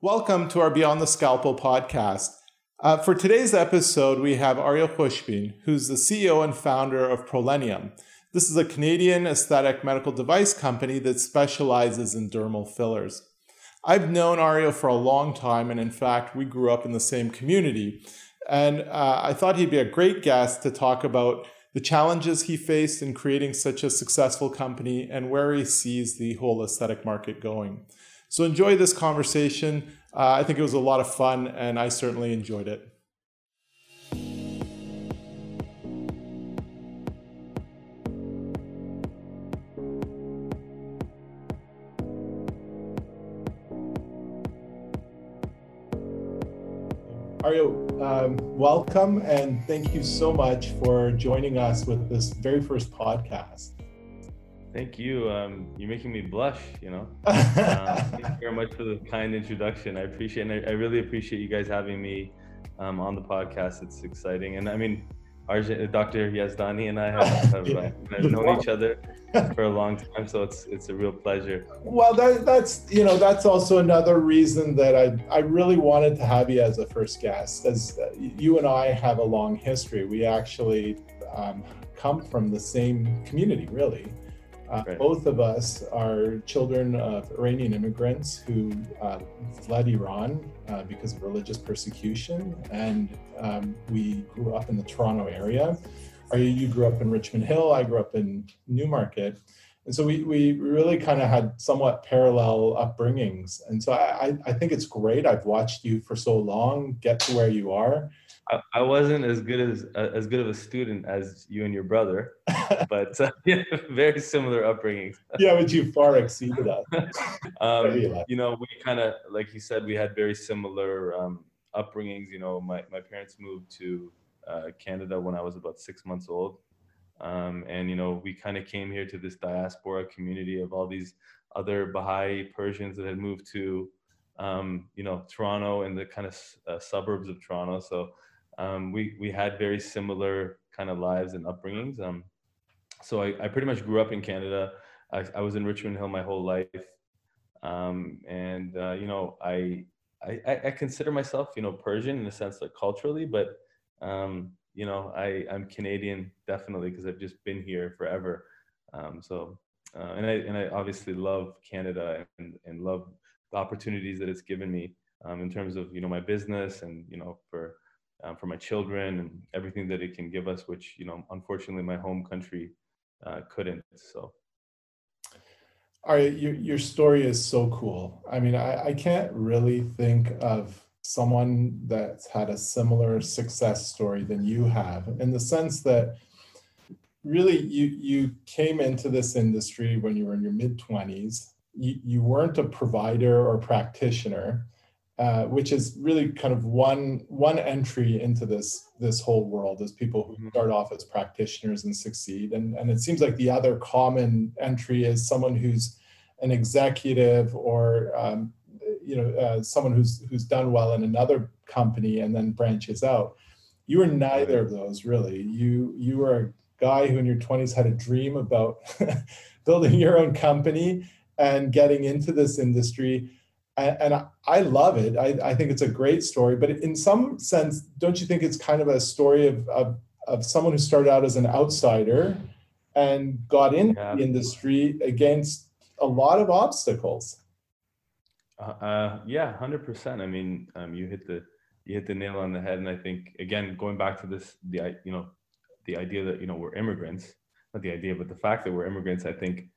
Welcome to our Beyond the Scalpel podcast. Uh, for today's episode, we have Ariel Khoshbin, who's the CEO and founder of Prollenium. This is a Canadian aesthetic medical device company that specializes in dermal fillers. I've known Ariel for a long time, and in fact, we grew up in the same community. And uh, I thought he'd be a great guest to talk about the challenges he faced in creating such a successful company and where he sees the whole aesthetic market going. So enjoy this conversation. Uh, I think it was a lot of fun, and I certainly enjoyed it. Ariel, um, welcome and thank you so much for joining us with this very first podcast. Thank you. Um, you're making me blush. You know. uh, thank you very much for the kind introduction. I appreciate, and I, I really appreciate you guys having me um, on the podcast. It's exciting, and I mean, Arjun, Dr. Yazdani and I have, have, uh, have known each other for a long time, so it's it's a real pleasure. Well, that, that's you know that's also another reason that I I really wanted to have you as a first guest, as you and I have a long history. We actually um, come from the same community, really. Uh, right. Both of us are children of Iranian immigrants who uh, fled Iran uh, because of religious persecution, and um, we grew up in the Toronto area. You grew up in Richmond Hill, I grew up in Newmarket. And so we, we really kind of had somewhat parallel upbringings. And so I, I think it's great. I've watched you for so long get to where you are. I, I wasn't as good as uh, as good of a student as you and your brother, but uh, yeah, very similar upbringings. yeah, but you far exceeded us. um, you know, we kind of, like you said, we had very similar um, upbringings. You know, my, my parents moved to uh, Canada when I was about six months old. Um, and, you know, we kind of came here to this diaspora community of all these other Baha'i Persians that had moved to, um, you know, Toronto and the kind of uh, suburbs of Toronto. So, um, we we had very similar kind of lives and upbringings. Um, so I, I pretty much grew up in Canada. I, I was in Richmond Hill my whole life, um, and uh, you know I, I I consider myself you know Persian in a sense like culturally, but um, you know I I'm Canadian definitely because I've just been here forever. Um, so uh, and I and I obviously love Canada and and love the opportunities that it's given me um, in terms of you know my business and you know for um, for my children and everything that it can give us, which you know, unfortunately, my home country uh, couldn't. So. All right, your your story is so cool. I mean, I, I can't really think of someone that's had a similar success story than you have, in the sense that really you you came into this industry when you were in your mid twenties. You, you weren't a provider or practitioner uh, which is really kind of one one entry into this this whole world is people who mm-hmm. start off as practitioners and succeed. And and it seems like the other common entry is someone who's an executive or um, you know uh, someone who's who's done well in another company and then branches out. You were neither of those really. You you were a guy who in your 20s had a dream about building your own company and getting into this industry and, I love it. I, I, think it's a great story. But in some sense, don't you think it's kind of a story of, of, of someone who started out as an outsider and got into yeah. the industry against a lot of obstacles? Uh, uh, yeah, hundred percent. I mean, um, you hit the you hit the nail on the head, and I think again, going back to this, the you know, the idea that you know we're immigrants, not the idea, but the fact that we're immigrants. I think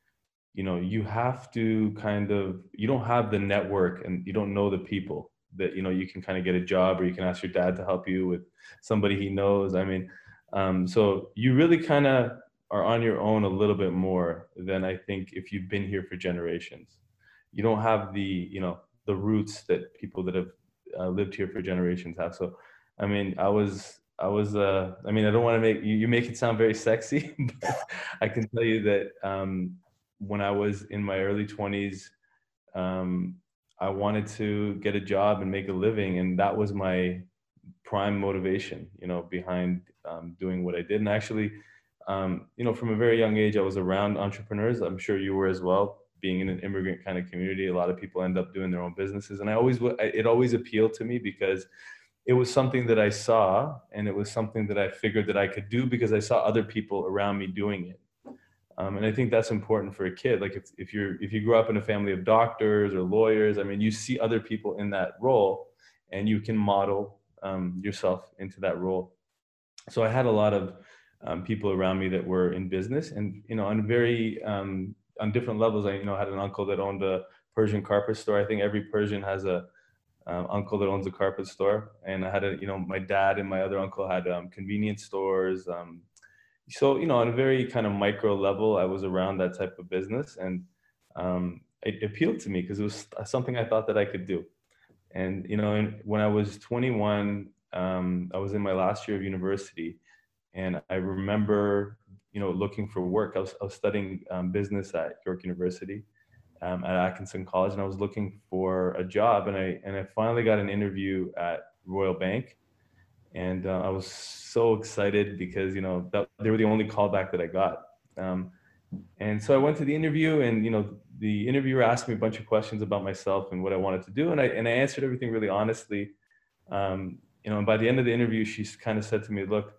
you know you have to kind of you don't have the network and you don't know the people that you know you can kind of get a job or you can ask your dad to help you with somebody he knows. I mean um, so you really kind of are on your own a little bit more than i think if you've been here for generations. You don't have the you know the roots that people that have uh, lived here for generations have. So i mean i was I was, uh, I mean, I don't want to make you, you make it sound very sexy, but I can tell you that um, when I was in my early 20s, um, I wanted to get a job and make a living, and that was my prime motivation, you know, behind um, doing what I did. And actually, um, you know, from a very young age, I was around entrepreneurs. I'm sure you were as well. being in an immigrant kind of community, a lot of people end up doing their own businesses. And I always, it always appealed to me because it was something that I saw and it was something that I figured that I could do because I saw other people around me doing it. Um, and I think that's important for a kid. Like if, if you're, if you grow up in a family of doctors or lawyers, I mean, you see other people in that role and you can model um, yourself into that role. So I had a lot of um, people around me that were in business and, you know, on very, um, on different levels, I, you know, had an uncle that owned a Persian carpet store. I think every Persian has a um, uncle that owns a carpet store. And I had a, you know, my dad and my other uncle had um, convenience stores. So, you know, on a very kind of micro level, I was around that type of business and um, it appealed to me because it was something I thought that I could do. And, you know, when I was 21, um, I was in my last year of university and I remember, you know, looking for work. I was, I was studying um, business at York University um, at Atkinson College, and I was looking for a job, and I and I finally got an interview at Royal Bank, and uh, I was so excited because you know that, they were the only callback that I got. Um, and so I went to the interview, and you know the interviewer asked me a bunch of questions about myself and what I wanted to do, and I and I answered everything really honestly. Um, you know, and by the end of the interview, she kind of said to me, "Look,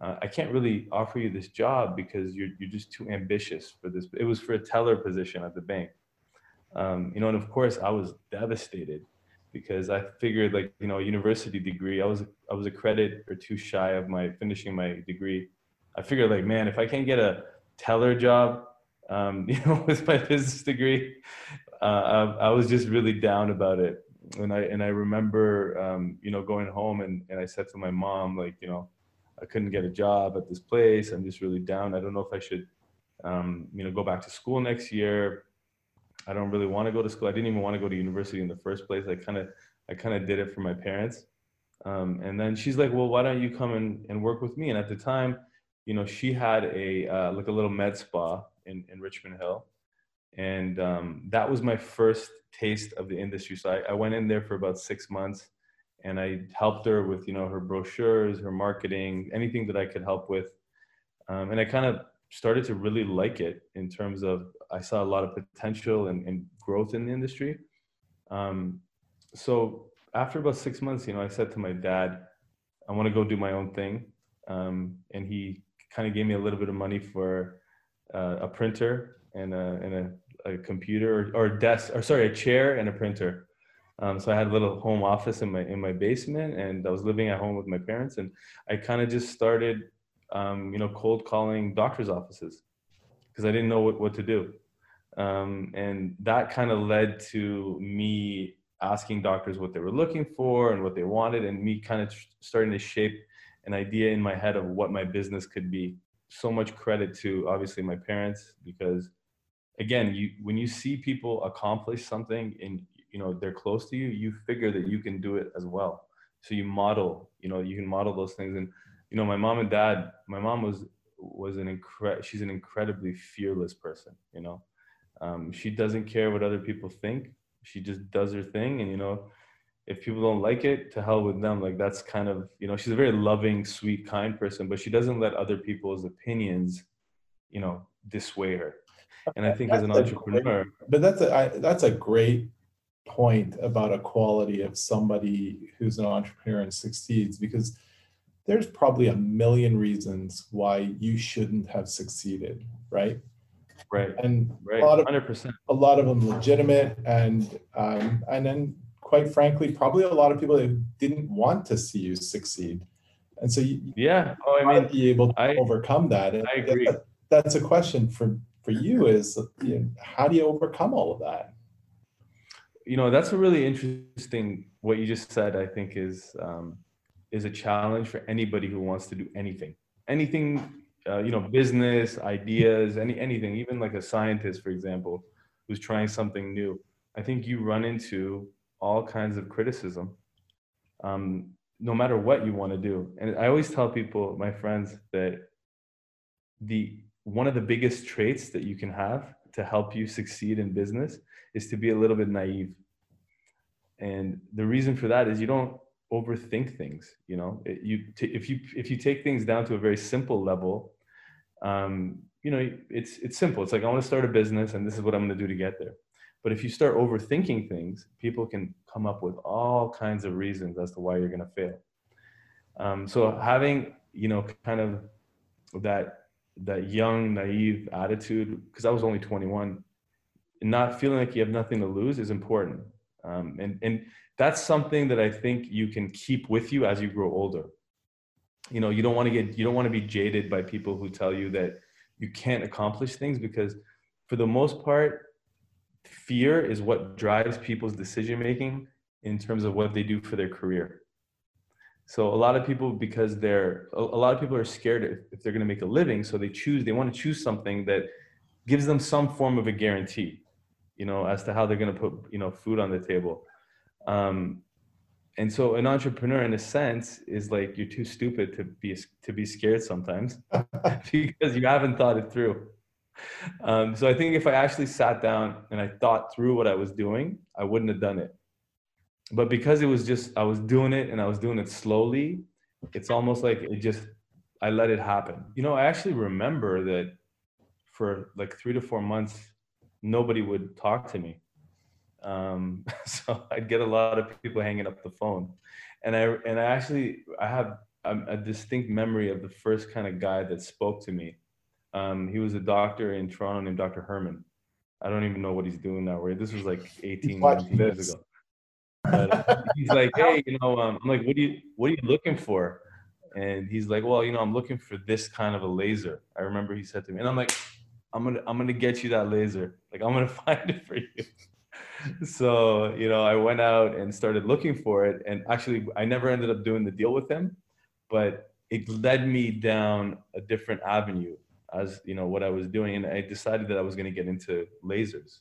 uh, I can't really offer you this job because you're you're just too ambitious for this." It was for a teller position at the bank, um, you know, and of course I was devastated because I figured like, you know, a university degree, I was, I was a credit or two shy of my finishing my degree. I figured like, man, if I can't get a teller job, um, you know, with my business degree, uh, I, I, was just really down about it. And I, and I remember, um, you know, going home and, and I said to my mom, like, you know, I couldn't get a job at this place. I'm just really down. I don't know if I should, um, you know, go back to school next year. I don't really want to go to school. I didn't even want to go to university in the first place. I kind of, I kind of did it for my parents. Um, and then she's like, well, why don't you come and, and work with me? And at the time, you know, she had a, uh, like a little med spa in, in Richmond Hill. And um, that was my first taste of the industry. So I, I went in there for about six months and I helped her with, you know, her brochures, her marketing, anything that I could help with. Um, and I kind of started to really like it in terms of I saw a lot of potential and, and growth in the industry. Um, so after about six months, you know, I said to my dad, I want to go do my own thing. Um, and he kind of gave me a little bit of money for uh, a printer and a, and a, a computer or, or, desk, or sorry, a chair and a printer. Um, so I had a little home office in my in my basement, and I was living at home with my parents. And I kind of just started um, you know, cold calling doctors' offices because I didn't know what, what to do. Um, and that kind of led to me asking doctors what they were looking for and what they wanted, and me kind of starting to shape an idea in my head of what my business could be. So much credit to obviously my parents because again, you when you see people accomplish something and you know they're close to you, you figure that you can do it as well. So you model, you know, you can model those things and you know, my mom and dad, my mom was was an incre- she's an incredibly fearless person, you know. Um, she doesn't care what other people think. She just does her thing and you know, if people don't like it, to hell with them. Like that's kind of, you know, she's a very loving, sweet, kind person, but she doesn't let other people's opinions, you know, dissuade her. And I think that's as an entrepreneur, great, but that's a I, that's a great point about a quality of somebody who's an entrepreneur and succeeds because there's probably a million reasons why you shouldn't have succeeded, right? Right. And right. a lot of 100%. a lot of them legitimate, and um, and then quite frankly, probably a lot of people that didn't want to see you succeed, and so you, yeah, oh, I mean, be able to I, overcome that. And I agree. That, that's a question for for you: is you know, how do you overcome all of that? You know, that's a really interesting. What you just said, I think, is um, is a challenge for anybody who wants to do anything, anything, uh, you know, business ideas, any anything, even like a scientist, for example, who's trying something new. I think you run into all kinds of criticism, um, no matter what you want to do. And I always tell people, my friends, that the one of the biggest traits that you can have to help you succeed in business is to be a little bit naive. And the reason for that is you don't overthink things you know it, you t- if you if you take things down to a very simple level um, you know, it's it's simple. It's like I want to start a business, and this is what I'm going to do to get there. But if you start overthinking things, people can come up with all kinds of reasons as to why you're going to fail. Um, so having you know kind of that that young naive attitude because I was only 21, and not feeling like you have nothing to lose is important. Um, and and that's something that I think you can keep with you as you grow older. You know, you don't want to get you don't want to be jaded by people who tell you that you can't accomplish things because for the most part fear is what drives people's decision making in terms of what they do for their career so a lot of people because they're a lot of people are scared if they're going to make a living so they choose they want to choose something that gives them some form of a guarantee you know as to how they're going to put you know food on the table. Um, and so an entrepreneur in a sense is like you're too stupid to be to be scared sometimes because you haven't thought it through. Um, so i think if i actually sat down and i thought through what i was doing i wouldn't have done it. But because it was just I was doing it and I was doing it slowly, it's almost like it just I let it happen. You know, I actually remember that for like three to four months, nobody would talk to me. Um, so I'd get a lot of people hanging up the phone, and I and I actually I have a distinct memory of the first kind of guy that spoke to me. Um, he was a doctor in Toronto named Dr. Herman. I don't even know what he's doing now. This was like 18, 19 years ago. But he's like, hey, you know, um, I'm like, what are you, what are you looking for? And he's like, well, you know, I'm looking for this kind of a laser. I remember he said to me, and I'm like, I'm gonna, I'm gonna get you that laser. Like, I'm gonna find it for you. so, you know, I went out and started looking for it, and actually, I never ended up doing the deal with him, but it led me down a different avenue as you know what I was doing, and I decided that I was gonna get into lasers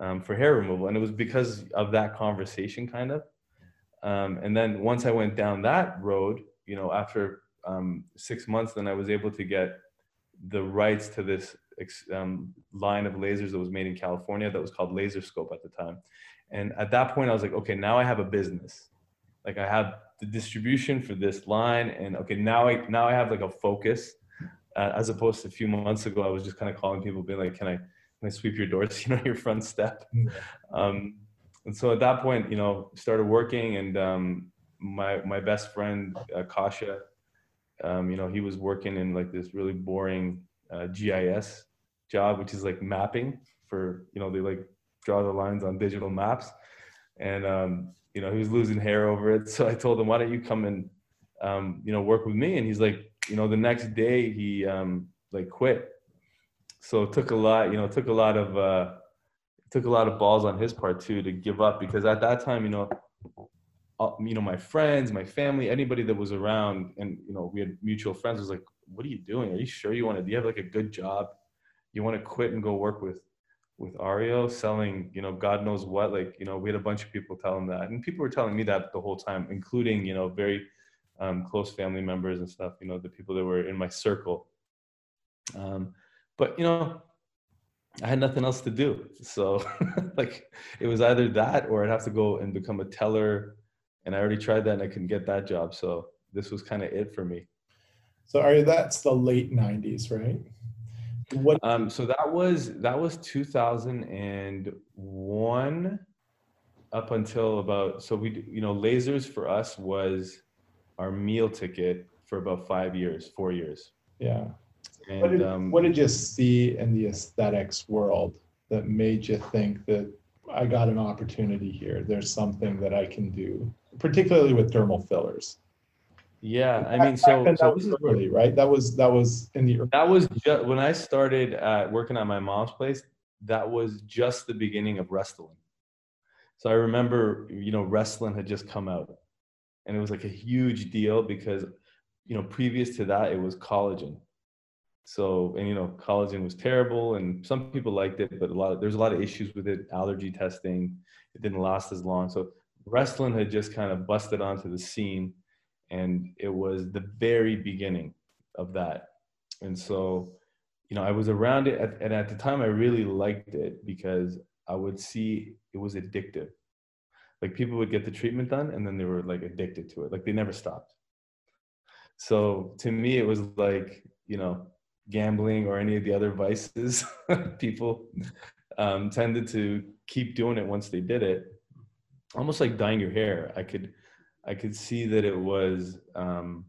um, for hair removal. And it was because of that conversation, kind of. Um, and then once I went down that road, you know, after um, six months, then I was able to get the rights to this um, line of lasers that was made in California that was called LaserScope at the time. And at that point, I was like, okay, now I have a business. Like I have the distribution for this line, and okay, now I now I have like a focus. Uh, as opposed to a few months ago, I was just kind of calling people, being like, "Can I can I sweep your doors, you know, your front step. Um, and so at that point, you know, started working and um, my, my best friend, uh, Kasha, um, you know, he was working in like this really boring uh, GIS job, which is like mapping for, you know, they like draw the lines on digital maps. And, um, you know, he was losing hair over it. So I told him, why don't you come and, um, you know, work with me? And he's like, you know, the next day he um, like quit so it took a lot, you know, took a lot of uh, took a lot of balls on his part too to give up because at that time, you know, uh, you know, my friends, my family, anybody that was around, and you know, we had mutual friends was like, "What are you doing? Are you sure you want to? Do you have like a good job? You want to quit and go work with with Ario selling, you know, God knows what? Like, you know, we had a bunch of people telling that, and people were telling me that the whole time, including you know, very um, close family members and stuff. You know, the people that were in my circle. Um, but you know i had nothing else to do so like it was either that or i'd have to go and become a teller and i already tried that and i couldn't get that job so this was kind of it for me so are that's the late 90s right what um so that was that was 2001 up until about so we you know lasers for us was our meal ticket for about five years four years yeah and, what, did, um, what did you see in the aesthetics world that made you think that I got an opportunity here? There's something that I can do, particularly with dermal fillers. Yeah, I mean, so, that so was early, right? That was that was in the early that was just when I started uh, working at my mom's place. That was just the beginning of Restylane. So I remember, you know, Restylane had just come out, and it was like a huge deal because, you know, previous to that, it was collagen so and you know collagen was terrible and some people liked it but a lot of, there's a lot of issues with it allergy testing it didn't last as long so Restylane had just kind of busted onto the scene and it was the very beginning of that and so you know i was around it at, and at the time i really liked it because i would see it was addictive like people would get the treatment done and then they were like addicted to it like they never stopped so to me it was like you know gambling or any of the other vices, people um, tended to keep doing it once they did it. Almost like dyeing your hair. I could, I could see that it was, um,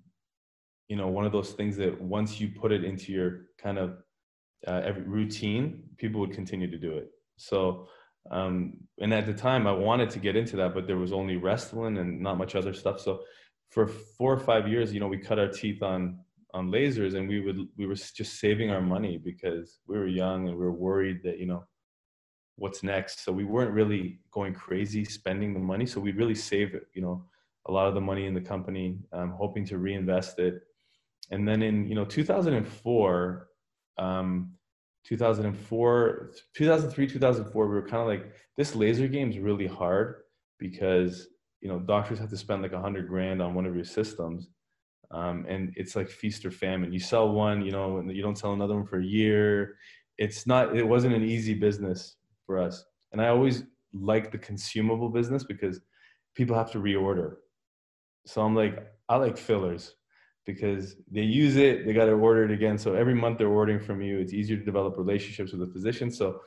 you know, one of those things that once you put it into your kind of uh, every routine, people would continue to do it. So, um, and at the time, I wanted to get into that, but there was only Restylane and not much other stuff. So, for four or five years, you know, we cut our teeth on on lasers, and we would we were just saving our money because we were young and we were worried that you know what's next. So we weren't really going crazy spending the money. So we really save it, you know, a lot of the money in the company, um, hoping to reinvest it. And then in you know 2004, um, 2004, 2003, 2004, we were kind of like this laser game is really hard because you know doctors have to spend like a hundred grand on one of your systems. Um, and it's like feast or famine. You sell one you know and you don't sell another one for a year. It's not it wasn't an easy business for us. And i always like the consumable business because people have to reorder so i'm like i like fillers because they use it they got to order it again so every month they're ordering from you it's easier to develop relationships with the physician so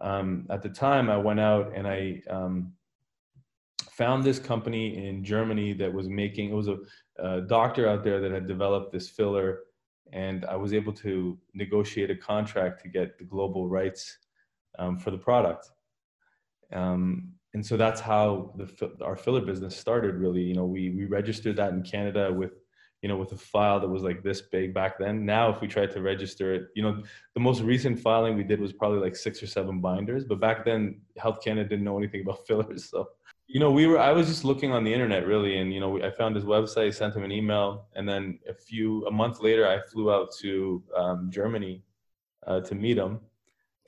um, at the time i went out and i um, found this company in Germany that was making, it was a, a doctor out there that had developed this filler. And I was able to negotiate a contract to get the global rights um, for the product. Um, and so that's how the, our filler business started really. You know, we, we registered that in Canada with you know, with a file that was like this big back then. Now, if we tried to register it, you know, the most recent filing we did was probably like six or seven binders. But back then, Health Canada didn't know anything about fillers, so you know, we were. I was just looking on the internet, really, and you know, I found his website, sent him an email, and then a few a month later, I flew out to um, Germany uh, to meet him.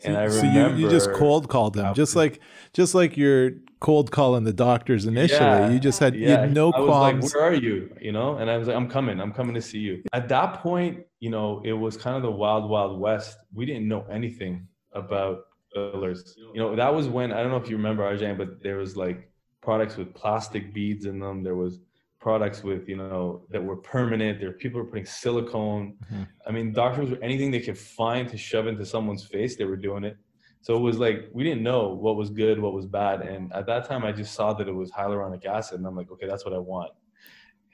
And I so you, you just cold called him, just like just like you're cold calling the doctors initially. Yeah, you just had, yeah. you had no qualms. Like, Where are you? You know, and I was like, I'm coming. I'm coming to see you. At that point, you know, it was kind of the wild, wild west. We didn't know anything about fillers. You know, that was when I don't know if you remember Arjun, but there was like products with plastic beads in them. There was products with you know that were permanent. There were people were putting silicone. Mm-hmm. I mean, doctors were anything they could find to shove into someone's face. They were doing it. So it was like we didn't know what was good, what was bad, and at that time I just saw that it was hyaluronic acid, and I'm like, okay, that's what I want.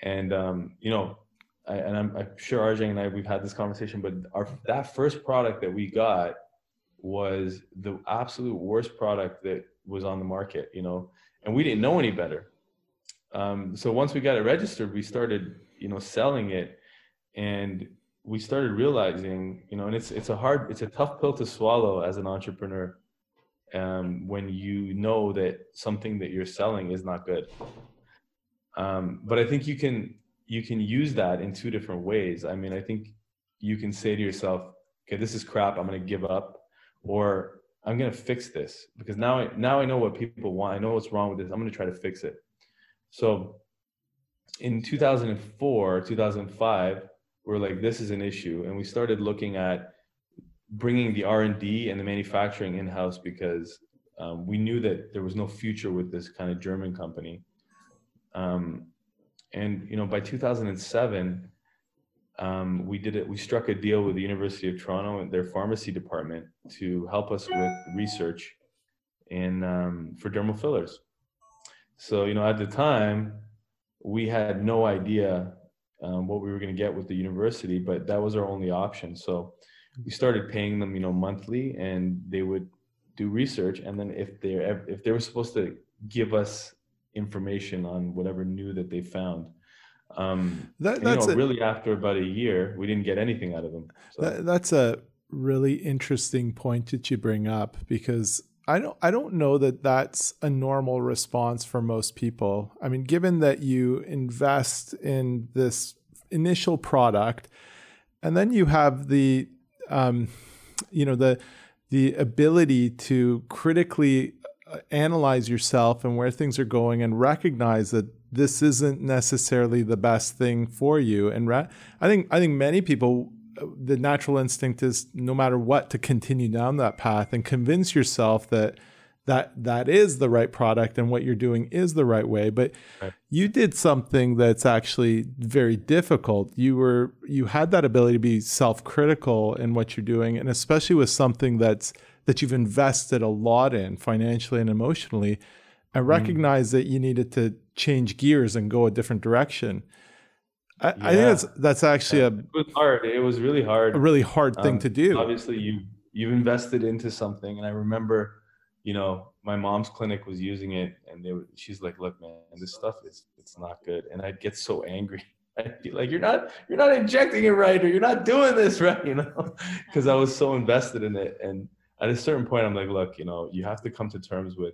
And um, you know, I, and I'm, I'm sure Arjun and I we've had this conversation, but our that first product that we got was the absolute worst product that was on the market. You know, and we didn't know any better. Um, so once we got it registered, we started, you know, selling it, and we started realizing, you know, and it's it's a hard, it's a tough pill to swallow as an entrepreneur um, when you know that something that you're selling is not good. Um, but I think you can you can use that in two different ways. I mean, I think you can say to yourself, okay, this is crap. I'm going to give up, or I'm gonna fix this because now I now I know what people want. I know what's wrong with this. I'm gonna try to fix it. So in 2004, 2005, we're like, this is an issue, and we started looking at bringing the R&D and the manufacturing in house because um, we knew that there was no future with this kind of German company. Um, and you know, by 2007, um, we did it. We struck a deal with the University of Toronto and their pharmacy department to help us with research in um, for dermal fillers. So you know, at the time, we had no idea um, what we were going to get with the university, but that was our only option. So we started paying them, you know, monthly, and they would do research, and then if they if they were supposed to give us information on whatever new that they found um, that, that's you know, a, really after about a year, we didn't get anything out of them. So. That, that's a really interesting point that you bring up because I don't I don't know that that's a normal response for most people. I mean, given that you invest in this initial product, and then you have the um, you know the the ability to critically uh, analyze yourself and where things are going and recognize that this isn't necessarily the best thing for you. And ra- I think I think many people the natural instinct is no matter what to continue down that path and convince yourself that that that is the right product and what you're doing is the right way but right. you did something that's actually very difficult you were you had that ability to be self-critical in what you're doing and especially with something that's that you've invested a lot in financially and emotionally and mm. recognize that you needed to change gears and go a different direction I, yeah. I think that's that's actually a it was hard it was really hard a really hard thing um, to do obviously you you've invested into something and i remember you know, my mom's clinic was using it, and they were, she's like, "Look, man, this stuff is it's not good," and I'd get so angry. I'd be like, "You're not you're not injecting it right, or you're not doing this right," you know, because I was so invested in it. And at a certain point, I'm like, "Look, you know, you have to come to terms with."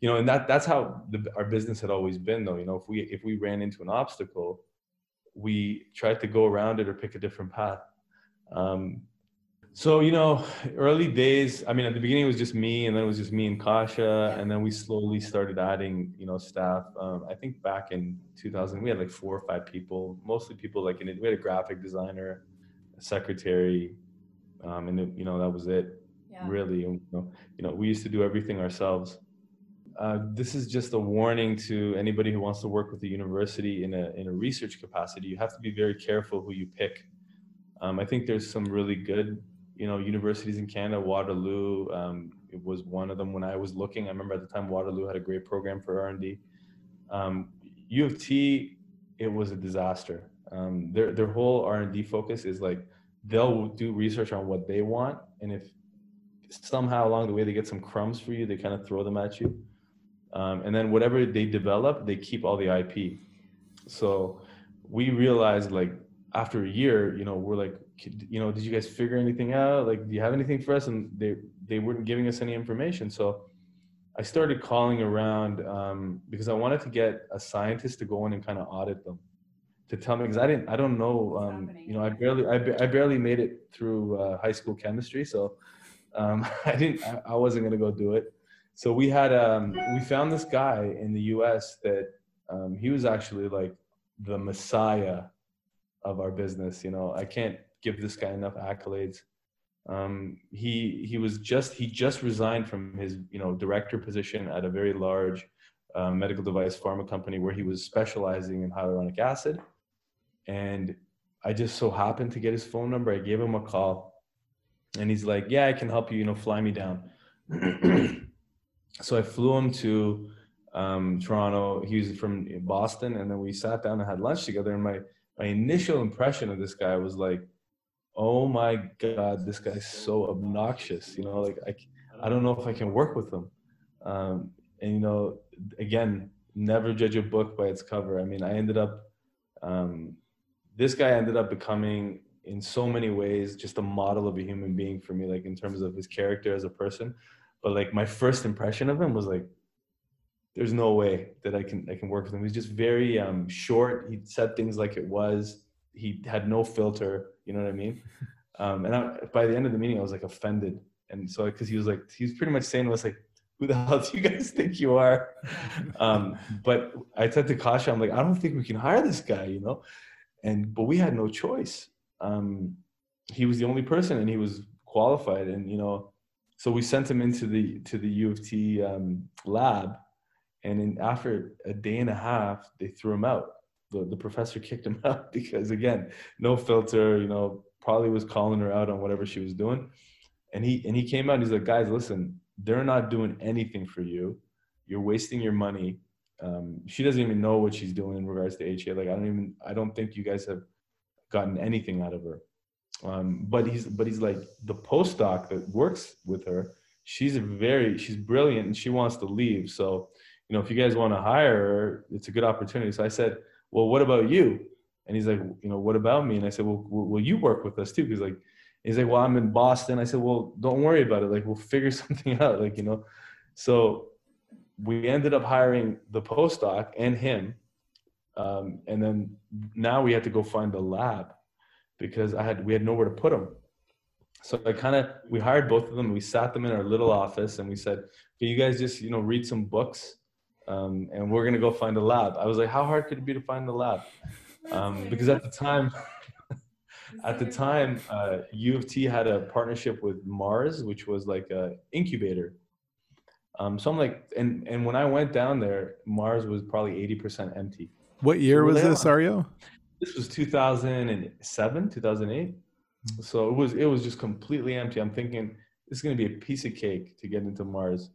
You know, and that that's how the, our business had always been, though. You know, if we if we ran into an obstacle, we tried to go around it or pick a different path. Um, so, you know, early days, I mean, at the beginning it was just me and then it was just me and Kasha. And then we slowly started adding, you know, staff. Um, I think back in 2000, we had like four or five people, mostly people like in it. We had a graphic designer, a secretary, um, and, it, you know, that was it yeah. really. You know, you know, we used to do everything ourselves. Uh, this is just a warning to anybody who wants to work with the university in a, in a research capacity. You have to be very careful who you pick. Um, I think there's some really good you know universities in Canada. Waterloo um, it was one of them when I was looking. I remember at the time Waterloo had a great program for R and D. Um, U of T, it was a disaster. Um, their their whole R and D focus is like they'll do research on what they want, and if somehow along the way they get some crumbs for you, they kind of throw them at you. Um, and then whatever they develop, they keep all the IP. So we realized like after a year, you know, we're like, you know, did you guys figure anything out? Like, do you have anything for us? And they they weren't giving us any information. So I started calling around um, because I wanted to get a scientist to go in and kind of audit them to tell me because I didn't I don't know um, you know I barely I, I barely made it through uh, high school chemistry so um, I didn't I, I, wasn't gonna go do it so we had um, we found this guy in the U.S. that um, he was actually like the messiah of our business you know I can't give this guy enough accolades. Um, he he was just he just resigned from his you know director position at a very large uh, medical device pharma company where he was specializing in hyaluronic acid, and I just so happened to get his phone number. I gave him a call, and he's like, "Yeah, I can help you. You know, fly me down." so I flew him to um, Toronto. He was from Boston, and then we sat down and had lunch together. And my my initial impression of this guy was like oh my god this guy's so obnoxious you know like i, I don't know if i can work with him um, and you know again never judge a book by its cover i mean i ended up um, this guy ended up becoming in so many ways just a model of a human being for me like in terms of his character as a person but like my first impression of him was like there's no way that i can i can work with him he's just very um, short he said things like it was he had no filter. You know what I mean? Um, and I, by the end of the meeting, I was like offended, and so because he was like, he was pretty much saying was like, "Who the hell do you guys think you are?" Um, but I said to Kasha, I'm like, I don't think we can hire this guy, you know. And but we had no choice. Um, he was the only person, and he was qualified, and you know, so we sent him into the to the U of T um, lab, and in, after a day and a half, they threw him out the, the professor kicked him out because again, no filter, you know, probably was calling her out on whatever she was doing. And he and he came out he's like, guys, listen, they're not doing anything for you. You're wasting your money. Um, she doesn't even know what she's doing in regards to HA. Like I don't even I don't think you guys have gotten anything out of her. Um, but he's but he's like the postdoc that works with her. She's very she's brilliant and she wants to leave. So you know if you guys want to hire her, it's a good opportunity. So I said well, what about you? And he's like, you know, what about me? And I said, well, will you work with us too? He's like, he's like, well, I'm in Boston. I said, well, don't worry about it. Like, we'll figure something out. Like, you know, so we ended up hiring the postdoc and him. Um, and then now we had to go find the lab because I had, we had nowhere to put them. So I kind of, we hired both of them. We sat them in our little office and we said, can you guys just, you know, read some books um, and we're gonna go find a lab. I was like, how hard could it be to find a lab? Um, because at the time, at the time, uh, U of T had a partnership with Mars, which was like a incubator. Um, so I'm like, and and when I went down there, Mars was probably 80% empty. What year so was this, Ario? This was 2007, 2008. Mm-hmm. So it was it was just completely empty. I'm thinking this is going to be a piece of cake to get into Mars.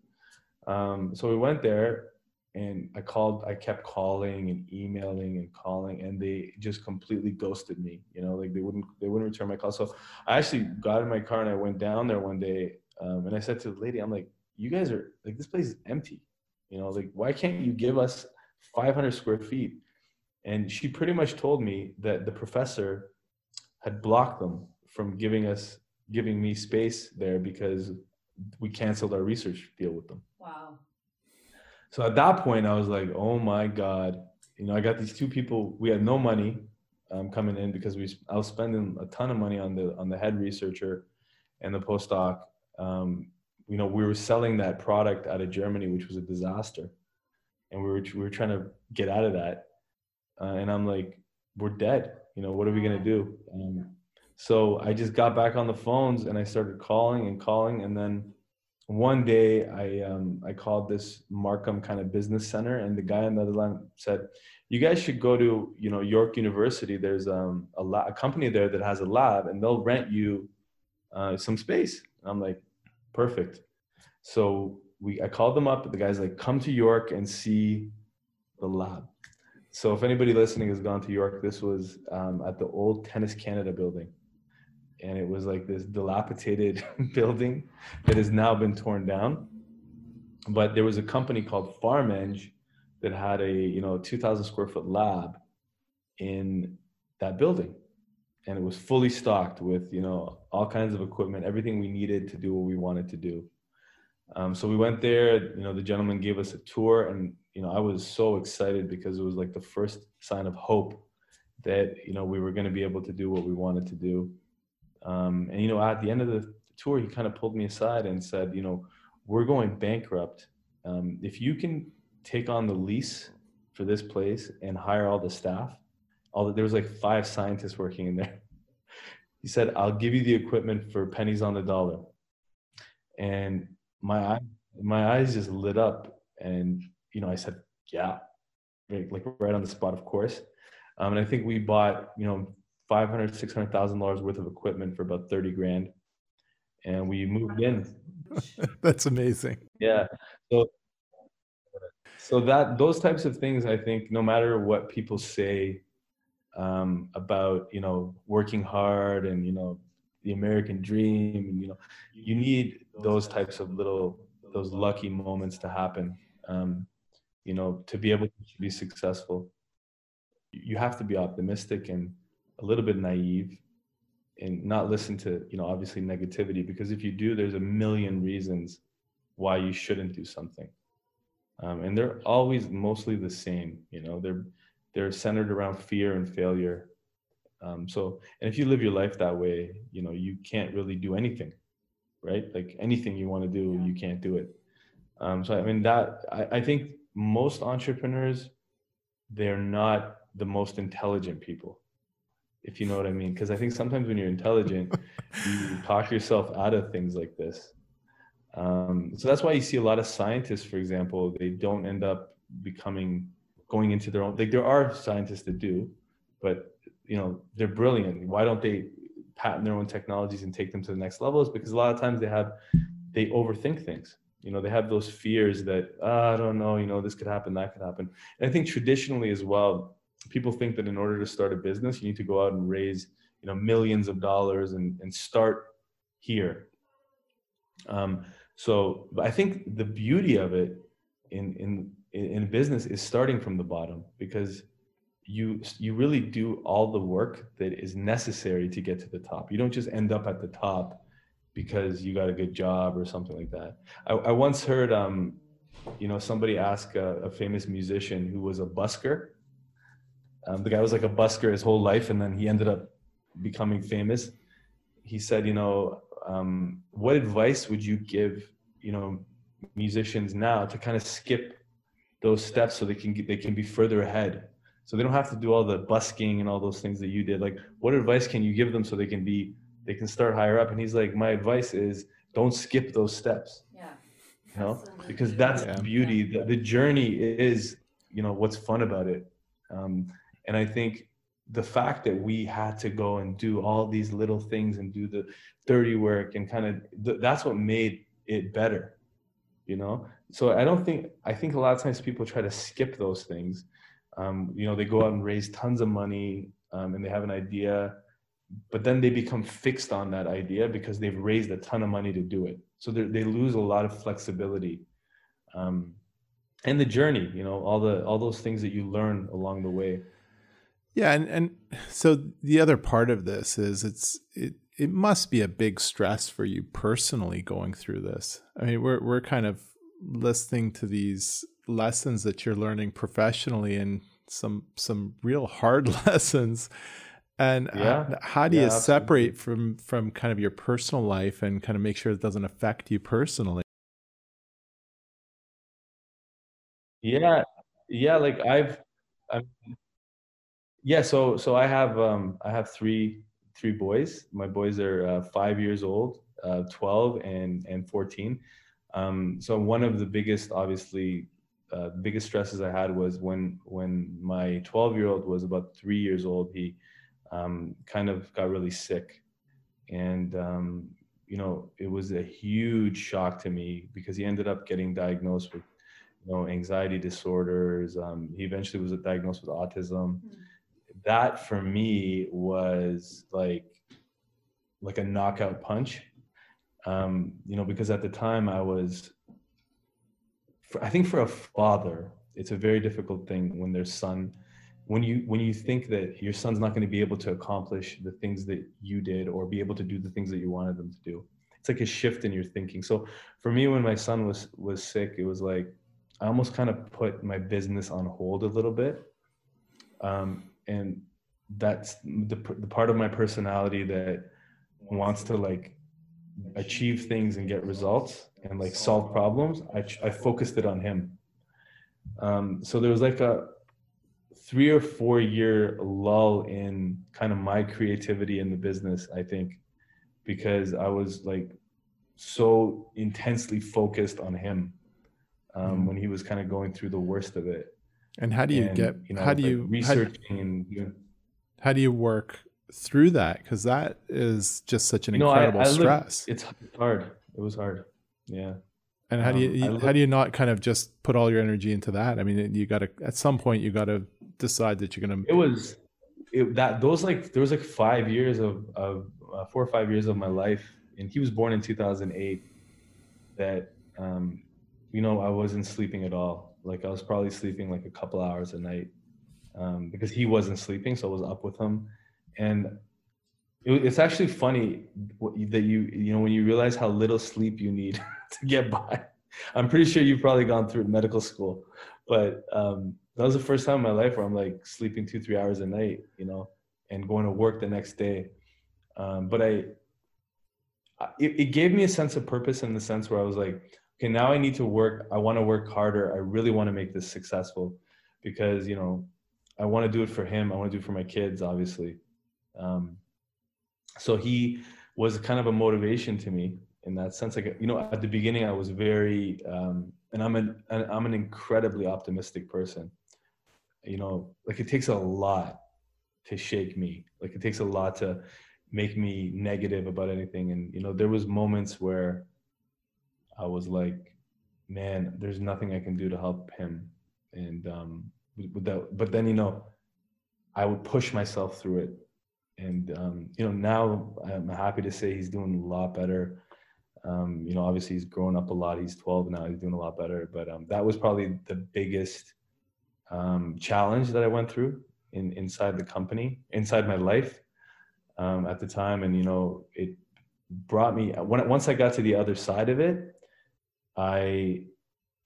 Um, so we went there, and I called. I kept calling and emailing and calling, and they just completely ghosted me. You know, like they wouldn't they wouldn't return my call. So I actually got in my car and I went down there one day, um, and I said to the lady, "I'm like, you guys are like this place is empty. You know, like why can't you give us 500 square feet?" And she pretty much told me that the professor had blocked them from giving us giving me space there because we canceled our research deal with them. Wow. So at that point, I was like, oh my God, you know, I got these two people, we had no money um, coming in because we, I was spending a ton of money on the, on the head researcher and the postdoc. Um, you know, we were selling that product out of Germany, which was a disaster. And we were, we were trying to get out of that. Uh, and I'm like, we're dead. You know, what are we to do? Um, so I just got back on the phones and I started calling and calling. And then one day I, um, I called this Markham kind of business center and the guy on the other line said, you guys should go to, you know, York University. There's um, a, la- a company there that has a lab and they'll rent you uh, some space. I'm like, perfect. So we, I called them up. The guy's like, come to York and see the lab. So if anybody listening has gone to York, this was um, at the old Tennis Canada building and it was like this dilapidated building that has now been torn down. But there was a company called PharmEng that had a you know 2,000 square foot lab in that building, and it was fully stocked with you know all kinds of equipment, everything we needed to do what we wanted to do. Um, so we went there. You know, the gentleman gave us a tour, and you know I was so excited because it was like the first sign of hope that you know we were going to be able to do what we wanted to do. Um, and you know, at the end of the tour, he kind of pulled me aside and said, you know, we're going bankrupt. Um, if you can take on the lease for this place and hire all the staff, all the, there was like five scientists working in there. He said, "I'll give you the equipment for pennies on the dollar." And my eye, my eyes just lit up, and you know, I said, "Yeah," like right on the spot, of course. Um, and I think we bought, you know, 500 600000 dollars worth of equipment for about 30 grand. And we moved in. That's amazing. Yeah. So so that those types of things i think no matter what people say um, about you know working hard and you know the american dream and you know you need those types of little those lucky moments to happen um, you know to be able to be successful. You have to be optimistic and a little bit naive and not listen to you know obviously negativity because if you do there's a million reasons why you shouldn't do something. Um, and they're always mostly the same you know they're they're centered around fear and failure um, so and if you live your life that way you know you can't really do anything right like anything you want to do you can't do it um, so i mean that I, I think most entrepreneurs they're not the most intelligent people if you know what I mean. Because I think sometimes when you're intelligent, you talk yourself out of things like this. Um, so that's why you see a lot of scientists, for example, they don't end up becoming going into their own. Like there are scientists that do, but you know they're brilliant. Why don't they patent their own technologies and take them to the next levels? Because a lot of times they have they overthink things. You know, they have those fears that oh, I don't know. You know, this could happen, that could happen. And I think traditionally as well, people think that in order to start a business, you need to go out and raise, you know, millions of dollars and, and start here. Um, so I think the beauty of it in, in, in business is starting from the bottom because you, you really do all the work that is necessary to get to the top. You don't just end up at the top because you got a good job or something like that. I, I once heard, um, you know, somebody ask a, a famous musician who was a busker um, the guy was like a busker his whole life, and then he ended up becoming famous. He said, you know, um, what advice would you give, you know, musicians now to kind of skip those steps so they can get, they can be further ahead, so they don't have to do all the busking and all those things that you did. Like, what advice can you give them so they can be they can start higher up? And he's like, my advice is don't skip those steps. Yeah. you know because that's yeah. the beauty the, the journey is you know what's fun about it um, and i think the fact that we had to go and do all these little things and do the dirty work and kind of th- that's what made it better you know so i don't think i think a lot of times people try to skip those things um, you know they go out and raise tons of money um, and they have an idea but then they become fixed on that idea because they've raised a ton of money to do it. So they lose a lot of flexibility. Um, and the journey you know all the all those things that you learn along the way. Yeah and and so the other part of this is it's it it must be a big stress for you personally going through this. I mean we're we're kind of listening to these lessons that you're learning professionally and some some real hard lessons and yeah. how do you separate from from kind of your personal life and kind of make sure it doesn't affect you personally? Yeah, yeah. Like I've, I'm, yeah. So so I have um I have three three boys. My boys are uh, five years old, uh, twelve, and and fourteen. Um, so one of the biggest, obviously, uh, biggest stresses I had was when when my twelve year old was about three years old. He um, kind of got really sick. And, um, you know, it was a huge shock to me because he ended up getting diagnosed with, you know, anxiety disorders. Um, he eventually was diagnosed with autism. Mm-hmm. That for me was like, like a knockout punch. Um, you know, because at the time I was, for, I think for a father, it's a very difficult thing when their son when you when you think that your son's not going to be able to accomplish the things that you did or be able to do the things that you wanted them to do. It's like a shift in your thinking. So for me when my son was was sick it was like i almost kind of put my business on hold a little bit. Um, and that's the, the part of my personality that wants to like achieve things and get results and like solve problems i, I focused it on him um, so there was like a three or four year lull in kind of my creativity in the business, I think, because I was like so intensely focused on him um, mm. when he was kind of going through the worst of it. And how do you and, get, you know, how do like you, researching how, and, you know, how do you work through that? Cause that is just such an you know, incredible I, I stress. it's hard. It was hard. Yeah. And how do you, um, how do you not kind of just put all your energy into that? I mean, you got to, at some point you got to decide that you're gonna? It was it, that those like there was like five years of of uh, four or five years of my life, and he was born in 2008. That um, you know I wasn't sleeping at all. Like I was probably sleeping like a couple hours a night um, because he wasn't sleeping, so I was up with him, and it, it's actually funny that you you know when you realize how little sleep you need to get by. I'm pretty sure you've probably gone through medical school, but um, that was the first time in my life where I'm like sleeping two, three hours a night, you know, and going to work the next day. Um, but I, it, it gave me a sense of purpose in the sense where I was like, okay, now I need to work. I want to work harder. I really want to make this successful because, you know, I want to do it for him. I want to do it for my kids, obviously. Um, so he was kind of a motivation to me in that sense. Like, you know, at the beginning, I was very, um, and I'm an, I'm an incredibly optimistic person. You know like it takes a lot to shake me. Like it takes a lot to make me negative about anything. And you know there was moments where i was like man there's nothing i can do to help him. And um with that but then you know i would push myself through it and um you know now i'm happy to say he's doing a lot better. Um you know obviously he's grown up a lot. He's 12 now. He's doing a lot better. But um that was probably the biggest um, challenge that I went through in inside the company, inside my life um, at the time, and you know, it brought me when once I got to the other side of it, I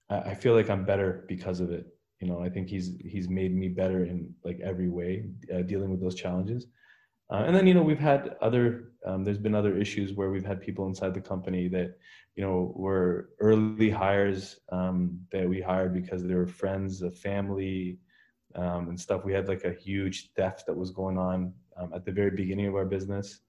I feel like I'm better because of it. You know, I think he's he's made me better in like every way uh, dealing with those challenges. Uh, and then you know we've had other um, there's been other issues where we've had people inside the company that you know were early hires um, that we hired because they were friends of family um, and stuff we had like a huge theft that was going on um, at the very beginning of our business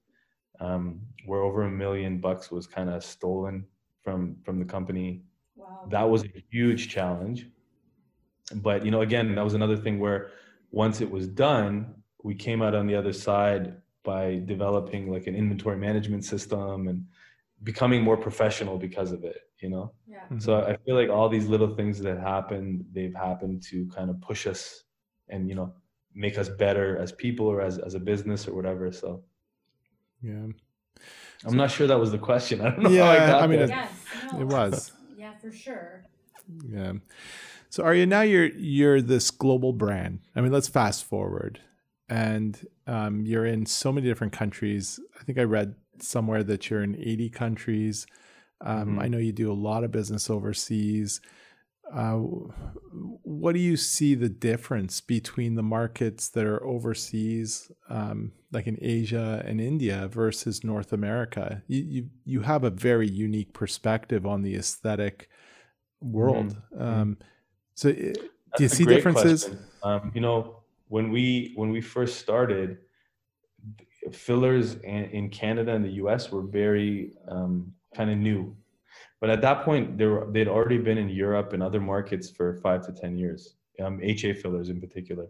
um, where over a million bucks was kind of stolen from from the company wow. wow. that was a huge challenge. But you know, again, that was another thing where once it was done, we came out on the other side by developing like an inventory management system and becoming more professional because of it you know? Yeah. Mm-hmm. so i feel like all these little things that happen they've happened to kind of push us and you know make us better as people or as, as a business or whatever so. Yeah. I'm not sure that was the question. I don't know yeah i, I mean it, yes, no. it was. Yeah for sure. Yeah. So are you now you're you're this global brand. I mean let's fast forward and um, you're in so many different countries i think i read somewhere that you're in 80 countries. Um, mm-hmm. I know you do a lot of business overseas. Uh, what do you see the difference between the markets that are overseas, um, like in Asia and India, versus North America? You, you you have a very unique perspective on the aesthetic world. Mm-hmm. Um, so, eh, do you see differences? Um, you know, when we when we first started, fillers in Canada and the US were very um, kind of new. But at that point, they were, they'd already been in Europe and other markets for five to 10 years, um, HA fillers in particular.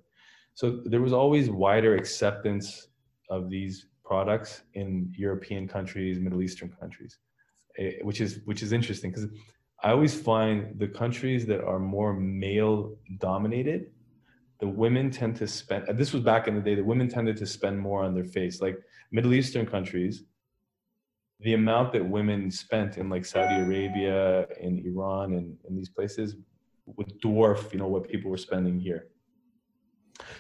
So there was always wider acceptance of these products in European countries, Middle Eastern countries, eh, which is which is interesting because I always find the countries that are more male dominated the women tend to spend this was back in the day the women tended to spend more on their face. Like middle eastern countries the amount that women spent in like saudi arabia in iran and these places would dwarf you know what people were spending here.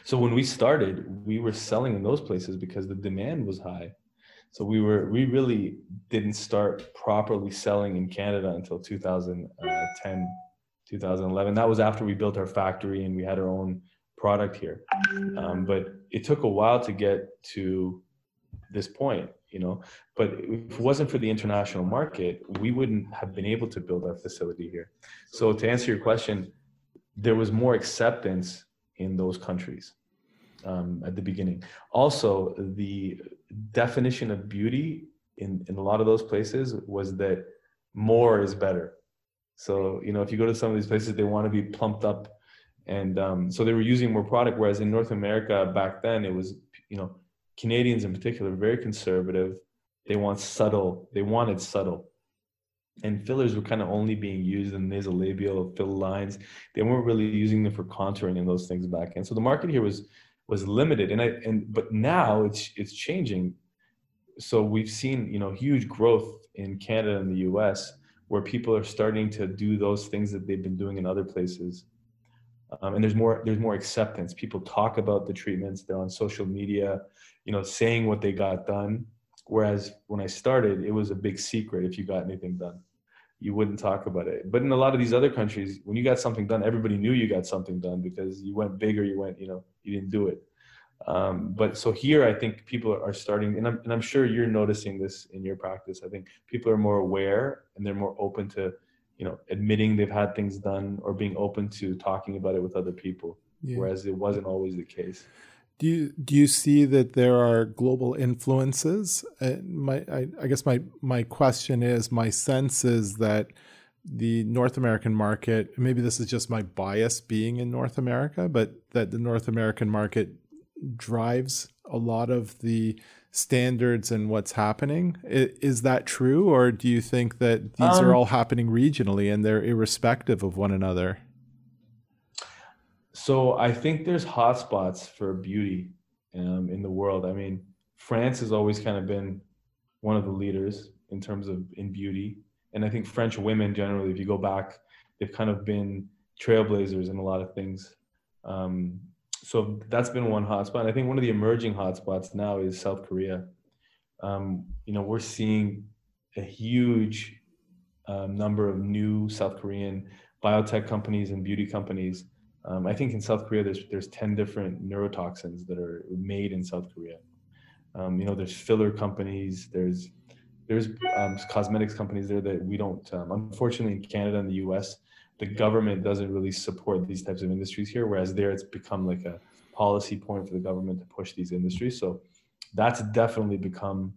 So when we started we were selling in those places because the demand was high. So we were we really didn't start properly selling in canada until 2010 uh, 2011 that was after we built our factory and we had our own product here. Um, but it took a while to get to this point, you know. But if it wasn't for the international market, we wouldn't have been able to build our facility here. So to answer your question, there was more acceptance in those countries um, at the beginning. Also, the definition of beauty in, in a lot of those places was that more is better. So, you know, if you go to some of these places, they want to be plumped up and um, so they were using more product whereas in north america back then it was you know canadians in particular very conservative. They want subtle they wanted subtle. And fillers were kind of only being used in nasolabial fill lines. They weren't really using them for contouring and those things back then. So the market here was was limited. And i and but now it's it's changing. So we've seen you know huge growth in canada and the us where people are starting to do those things that they've been doing in other places um, and there's more there's more acceptance. People talk about the treatments. They're on social media you know saying what they got done. Whereas when i started it was a big secret if you got anything done. You wouldn't talk about it. But in a lot of these other countries when you got something done everybody knew you got something done because you went big or you went you know you didn't do it. Um, but so here i think people are starting and I'm, and I'm sure you're noticing this in your practice. I think people are more aware and they're more open to you know admitting they've had things done or being open to talking about it with other people yeah. whereas it wasn't always the case do you do you see that there are global influences uh, my I, I guess my my question is my sense is that the North American market maybe this is just my bias being in North America but that the North American market drives a lot of the standards and what's happening. Is that true, or do you think that these um, are all happening regionally and they're irrespective of one another? So I think there's hotspots for beauty um, in the world. I mean, France has always kind of been one of the leaders in terms of in beauty, and I think French women generally, if you go back, they've kind of been trailblazers in a lot of things. Um, so that's been one hotspot. I think one of the emerging hotspots now is South Korea. Um, you know, we're seeing a huge um, number of new South Korean biotech companies and beauty companies. Um, I think in South Korea, there's there's ten different neurotoxins that are made in South Korea. Um, you know, there's filler companies. There's there's um, cosmetics companies there that we don't. Um, unfortunately, in Canada and the U.S., the government doesn't really support these types of industries here, whereas there it's become like a policy point for the government to push these industries. So that's definitely become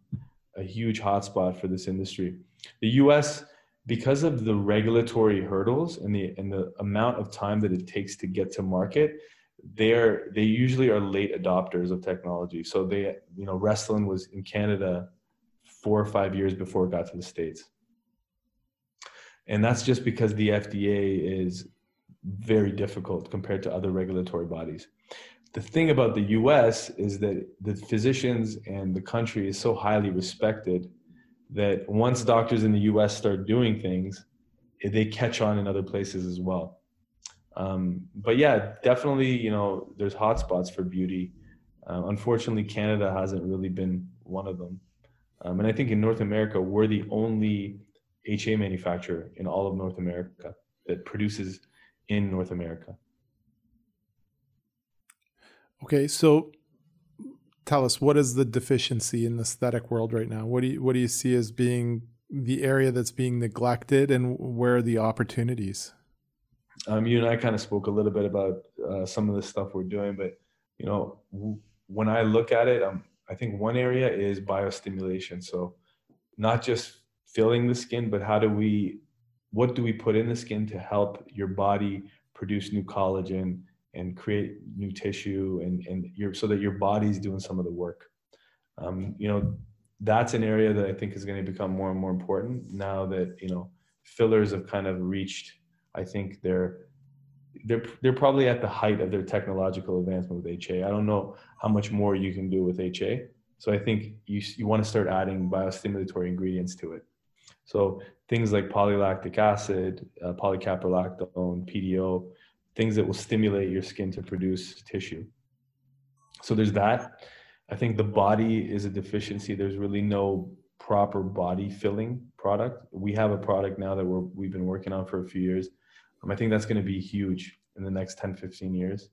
a huge hotspot for this industry. The U.S. because of the regulatory hurdles and the and the amount of time that it takes to get to market they're they usually are late adopters of technology so they you know Restylane was in canada four or five years before it got to the states and that's just because the fda is very difficult compared to other regulatory bodies the thing about the us is that the physicians and the country is so highly respected that once doctors in the us start doing things they catch on in other places as well um, but yeah, definitely, you know, there's hotspots for beauty. Uh, unfortunately, Canada hasn't really been one of them. Um, and I think in North America, we're the only HA manufacturer in all of North America that produces in North America. Okay, so tell us what is the deficiency in the aesthetic world right now? What do you what do you see as being the area that's being neglected, and where are the opportunities? Um, you and I kind of spoke a little bit about uh, some of the stuff we're doing, but you know, w- when I look at it, um, I think one area is biostimulation. So, not just filling the skin, but how do we, what do we put in the skin to help your body produce new collagen and create new tissue, and and your so that your body's doing some of the work. Um, you know, that's an area that I think is going to become more and more important now that you know fillers have kind of reached I think they're they're they're probably at the height of their technological advancement with HA. I don't know how much more you can do with HA. So I think you you want to start adding biostimulatory ingredients to it. So things like polylactic acid, uh, polycaprolactone, PDO, things that will stimulate your skin to produce tissue. So there's that. I think the body is a deficiency. There's really no proper body filling product. We have a product now that we're, we've been working on for a few years um, I think that's going to be huge in the next 10, 15 years.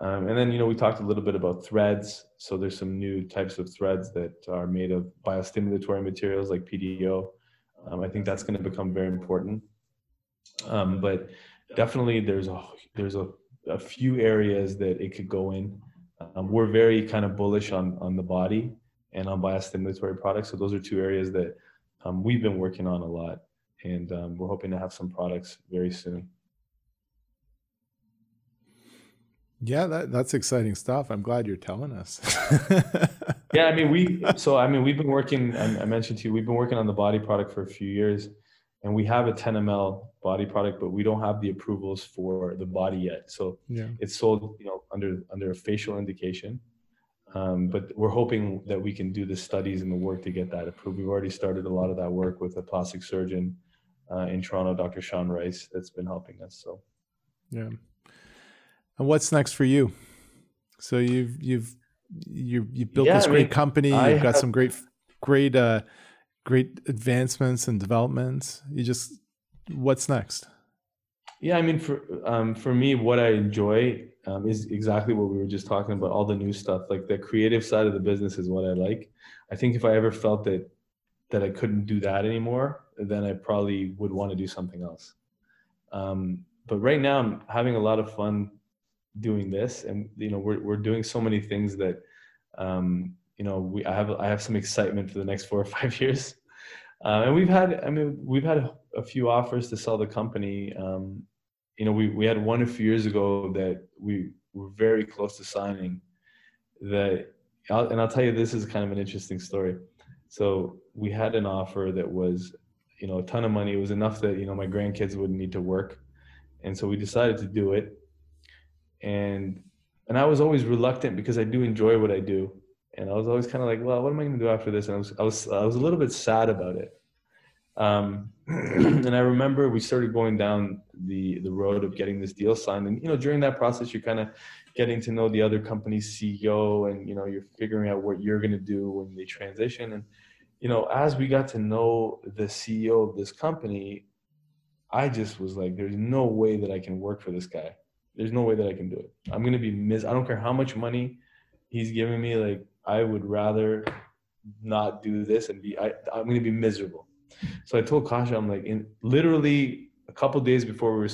Um, and then, you know, we talked a little bit about threads. So there's some new types of threads that are made of biostimulatory materials like PDO. Um, I think that's going to become very important. Um, but definitely there's a, there's a, a few areas that it could go in. Um, we're very kind of bullish on, on the body and on biostimulatory products. So those are two areas that um, we've been working on a lot and um, we're hoping to have some products very soon. Yeah, that, that's exciting stuff. I'm glad you're telling us. yeah, I mean, we so I mean, we've been working. I, I mentioned to you, we've been working on the body product for a few years, and we have a 10 ml body product, but we don't have the approvals for the body yet. So yeah. it's sold, you know, under under a facial indication. Um, but we're hoping that we can do the studies and the work to get that approved. We've already started a lot of that work with a plastic surgeon uh, in Toronto, Dr. Sean Rice, that's been helping us. So, yeah. And what's next for you? So you've you've you you built yeah, this I great mean, company. I you've got have, some great great uh great advancements and developments. You just what's next? Yeah, I mean, for um, for me, what I enjoy um, is exactly what we were just talking about. All the new stuff, like the creative side of the business, is what I like. I think if I ever felt that that I couldn't do that anymore, then I probably would want to do something else. Um, but right now, I'm having a lot of fun doing this, and you know, we're we're doing so many things that, um, you know, we I have I have some excitement for the next four or five years, uh, and we've had I mean we've had a, few offers to sell the company. Um, you know, we we had one a few years ago that we were very close to signing. That and I'll tell you, this is kind of an interesting story. So we had an offer that was, you know, a ton of money. It was enough that you know my grandkids wouldn't need to work, and so we decided to do it. And and I was always reluctant because I do enjoy what I do, and I was always kind of like, well, what am I going to do after this? And I was I was I was a little bit sad about it. Um, and I remember we started going down the the road of getting this deal signed, and you know, during that process, you're kind of getting to know the other company's CEO, and you know, you're figuring out what you're going to do when they transition, and you know, as we got to know the CEO of this company, I just was like, there's no way that I can work for this guy. There's no way that I can do it. I'm gonna be mis. I don't care how much money he's giving me. Like, I would rather not do this and be. I, I'm gonna be miserable. So I told Kasha, I'm like, in literally a couple days before we were,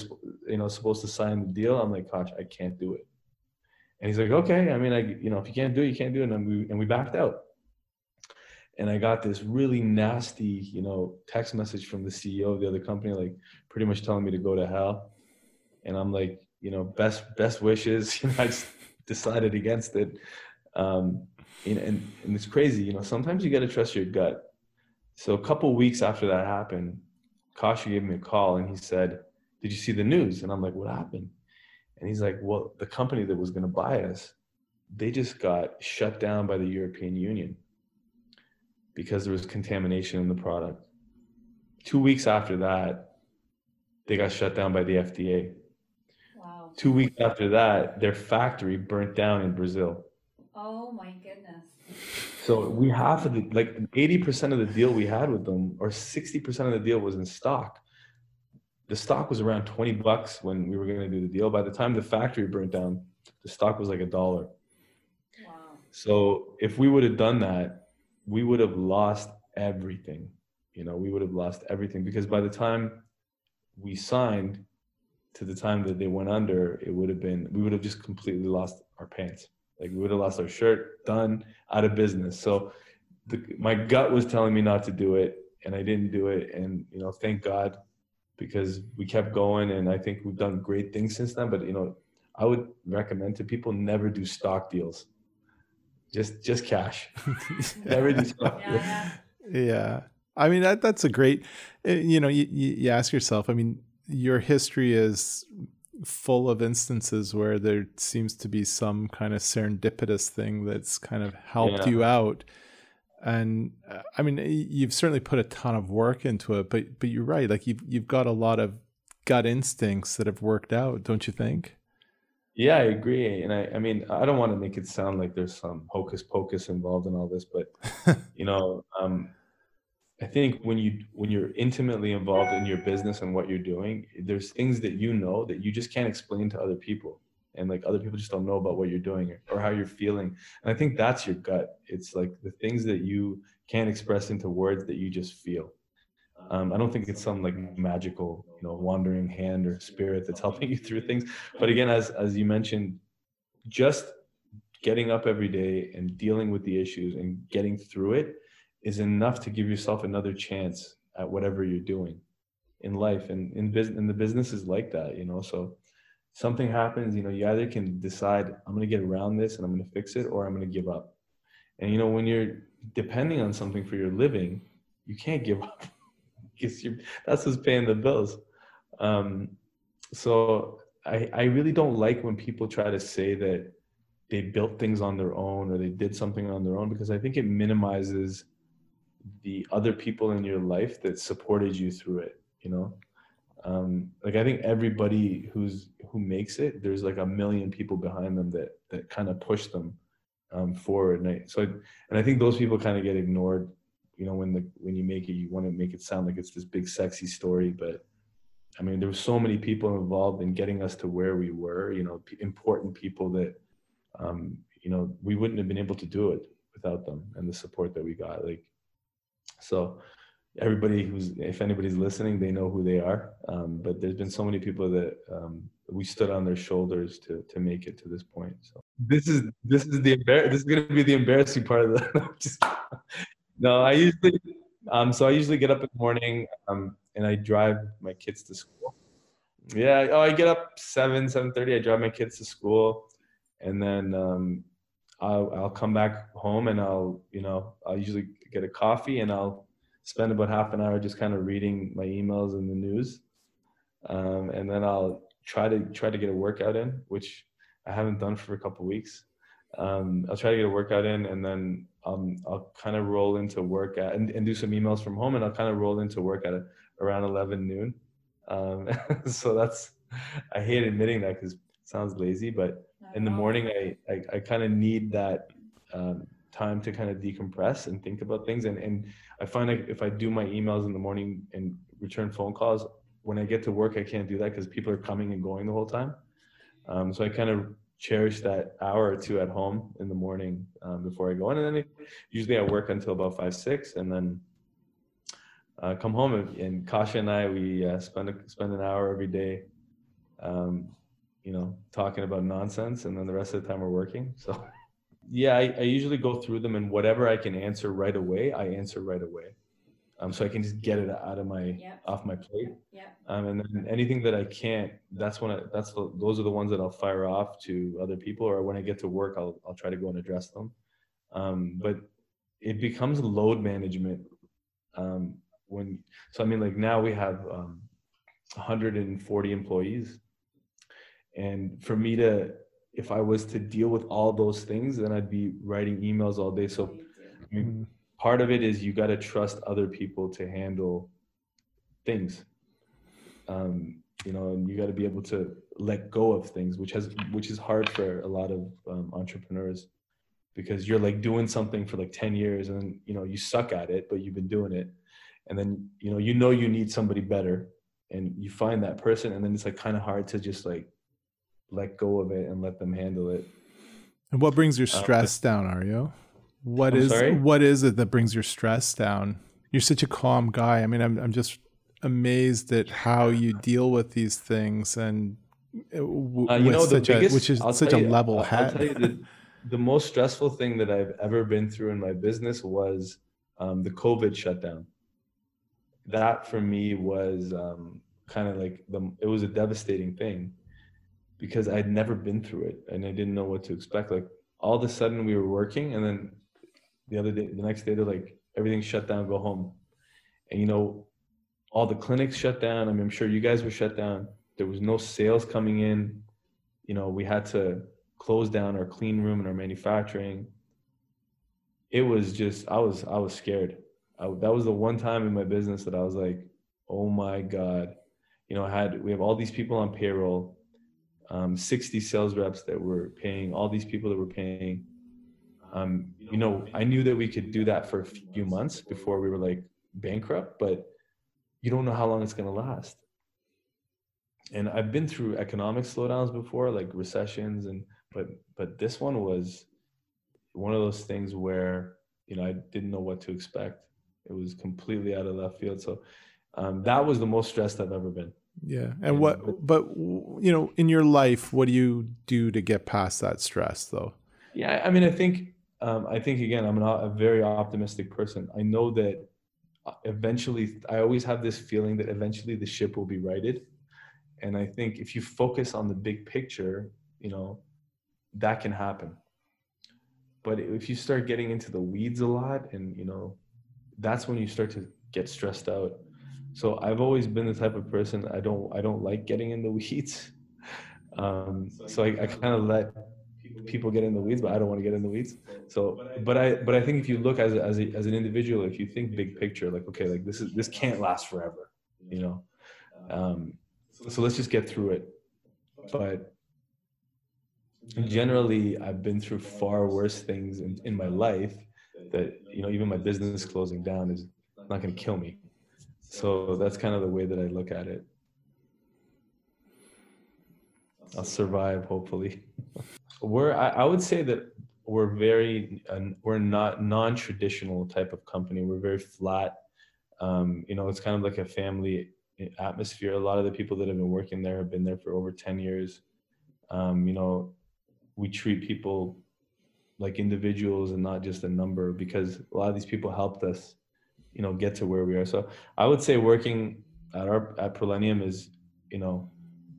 you know, supposed to sign the deal, I'm like, Kasha, I can't do it. And he's like, okay. I mean, I, you know, if you can't do it, you can't do it. And we and we backed out. and I got this really nasty, you know, text message from the CEO of the other company, like pretty much telling me to go to hell. And I'm like, you know, best best wishes. You know, I just decided against it. Um, and, and, and it's crazy, you know. Sometimes you got to trust your gut. So a couple weeks after that happened, Kasha gave me a call and he said, "Did you see the news?" And I'm like, "What happened?" And he's like, "Well, the company that was going to buy us, they just got shut down by the European Union." because there was contamination in the product. Two weeks after that, they got shut down by the FDA. Two weeks after that, their factory burnt down in Brazil. Oh my goodness. So we half of the like 80% of the deal we had with them, or 60% of the deal was in stock. The stock was around 20 bucks when we were going to do the deal. By the time the factory burnt down, the stock was like a dollar. Wow. So if we would have done that, we would have lost everything. You know, we would have lost everything because by the time we signed to the time that they went under, it would have been, we would have just completely lost our pants. Like we would have lost our shirt, done, out of business. So the, my gut was telling me not to do it and I didn't do it. And, you know, thank God because we kept going and I think we've done great things since then. But, you know, I would recommend to people never do stock deals just just cash. Everything's yeah, yeah. I mean that that's a great. Eh, you know, you, you ask yourself. I mean, your history is full of instances where there seems to be some kind of serendipitous thing that's kind of helped yeah. you out and uh, i mean you've certainly put a ton of work into it but but you're right like you've you've got a lot of gut instincts that have worked out don't you think yeah, I agree. And I, I mean, I don't want to make it sound like there's some hocus pocus involved in all this, but you know, um, I think when you when you're intimately involved in your business and what you're doing, there's things that you know that you just can't explain to other people, and like other people just don't know about what you're doing or, how you're feeling. And I think that's your gut. It's like the things that you can't express into words that you just feel. Um, I don't think it's some like magical, you know, wandering hand or spirit that's helping you through things. But again, as as you mentioned, just getting up every day and dealing with the issues and getting through it is enough to give yourself another chance at whatever you're doing in life. And in business and the business is like that you know? So something happens you know you either can decide i'm going to get around this and i'm going to fix it or i'm going to give up. And you know when you're depending on something for your living you can't give up because you that's who's paying the bills. Um, so I, I really don't like when people try to say that they built things on their own or they did something on their own because I think it minimizes the other people in your life that supported you through it. You know, um, like I think everybody who's who makes it, there's like a million people behind them that that kind of push them um, forward. And I, so, I, and I think those people kind of get ignored you know when the when you make it you want to make it sound like it's this big sexy story but i mean there were so many people involved in getting us to where we were you know p- important people that um, you know we wouldn't have been able to do it without them and the support that we got like so everybody who's if anybody's listening they know who they are. Um, but there's been so many people that um, we stood on their shoulders to to make it to this point so. This is this is the embar- this is going to be the embarrassing part of the just no, I usually um so I usually get up in the morning um and I drive my kids to school. Yeah, oh I get up seven, seven thirty, I drive my kids to school and then um I'll I'll come back home and I'll, you know, I'll usually get a coffee and I'll spend about half an hour just kind of reading my emails and the news. Um, and then I'll try to try to get a workout in, which I haven't done for a couple weeks. Um, I'll try to get a workout in, and then um, I'll kind of roll into work at and, and do some emails from home, and I'll kind of roll into work at around 11 noon. Um, so that's I hate admitting that because it sounds lazy, but in the morning I I, I kind of need that um, time to kind of decompress and think about things. And and I find like if I do my emails in the morning and return phone calls, when I get to work I can't do that because people are coming and going the whole time. Um, so I kind of cherish that hour or two at home in the morning um, before I go in. And then usually I work until about five, six, and then uh, come home. And, and, Kasha and I, we uh, spend, a, spend an hour every day, um, you know, talking about nonsense. And then the rest of the time we're working. So yeah, I, I, usually go through them and whatever I can answer right away, I answer right away. Um, so I can just get it out of my yep. off my plate. Yeah. Um, and then anything that I can't, that's when I, that's the, those are the ones that I'll fire off to other people, or when I get to work, I'll I'll try to go and address them. Um, but it becomes load management um, when so I mean like now we have um, 140 employees, and for me to if I was to deal with all those things, then I'd be writing emails all day. So I mean, mm-hmm. part of it is you got to trust other people to handle things. Um, you know, and you got to be able to let go of things, which has which is hard for a lot of um, entrepreneurs because you're like doing something for like 10 years and you know you suck at it but you've been doing it and then you know you know you need somebody better and you find that person and then it's like kind of hard to just like let go of it and let them handle it. And what brings your uh, stress uh, down Ario? What I'm is sorry? what is it that brings your stress down? You're such a calm guy. I mean i'm, I'm just amazed at how you deal with these things and uh, w- uh, you know, such biggest, a, which is I'll such a you, level head the most stressful thing that I've ever been through in my business was um, the COVID shutdown. That for me was um, kind of like the it was a devastating thing because I'd never been through it and I didn't know what to expect. Like all of a sudden we were working and then the other day, the next day they're like everything shut down, go home. And you know, all the clinics shut down. I mean, I'm sure you guys were shut down. There was no sales coming in. You know, we had to close down our clean room and our manufacturing it was just i was i was scared I, that was the one time in my business that i was like oh my god you know i had we have all these people on payroll um, 60 sales reps that were paying all these people that were paying um, you know i knew that we could do that for a few months before we were like bankrupt but you don't know how long it's going to last and i've been through economic slowdowns before like recessions and but but this one was one of those things where you know I didn't know what to expect. It was completely out of left field. So um, that was the most stressed I've ever been. Yeah, and, and what? But, but you know, in your life, what do you do to get past that stress, though? Yeah, I mean, I think um, I think again, I'm an, a very optimistic person. I know that uh, eventually, I always have this feeling that eventually the ship will be righted. And I think if you focus on the big picture, you know, that can happen but if you start getting into the weeds a lot and you know that's when you start to get stressed out so i've always been the type of person i don't i don't like getting in the weeds. Um, so i, I kind of let people get in the weeds but i don't want to get in the weeds. so but i but i think if you look as a, as, a, as an individual if you think big picture like okay like this is this can't last forever you know? Um, so let's just get through it. But generally I've been through far worse things in, in my life that, you know, even my business closing down is not going to kill me. So that's kind of the way that I look at it. I'll survive, hopefully. we're, I, I, would say that we're very, uh, we're not non-traditional type of company. We're very flat. Um, you know, it's kind of like a family atmosphere. A lot of the people that have been working there have been there for over 10 years. Um, you know, we treat people like individuals and not just a number because a lot of these people helped us you know get to where we are. So i would say working at our at Prollenium is you know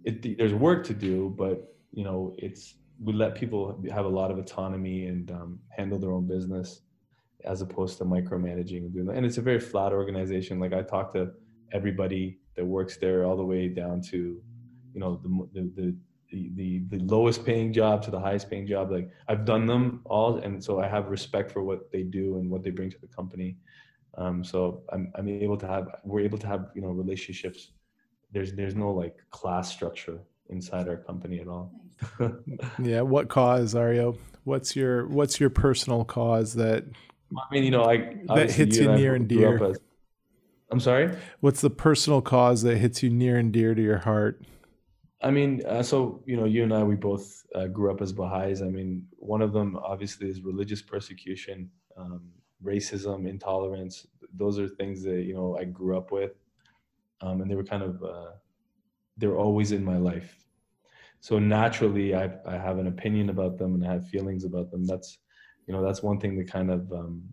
it, there's work to do but you know it's we let people have a lot of autonomy and um, handle their own business as opposed to micromanaging and doing that. And it's a very flat organization. Like i talk to everybody that works there all the way down to you know the, the the, the the lowest paying job to the highest paying job. Like i've done them all and so i have respect for what they do and what they bring to the company um, so I'm, I'm able to have we're able to have you know relationships. There's there's no like class structure inside our company at all. Yeah what cause Ario? What's your what's your personal cause that i mean you know like that hits you, near and dear. as, i'm sorry? What's the personal cause that hits you near and dear to your heart? I mean, uh, so you know, you and I, we both uh, grew up as Baha'is. I mean, one of them obviously is religious persecution, um, racism, intolerance. Those are things that you know I grew up with, um, and they were kind of uh, they're always in my life. So naturally, I I have an opinion about them and I have feelings about them. That's you know that's one thing that kind of um,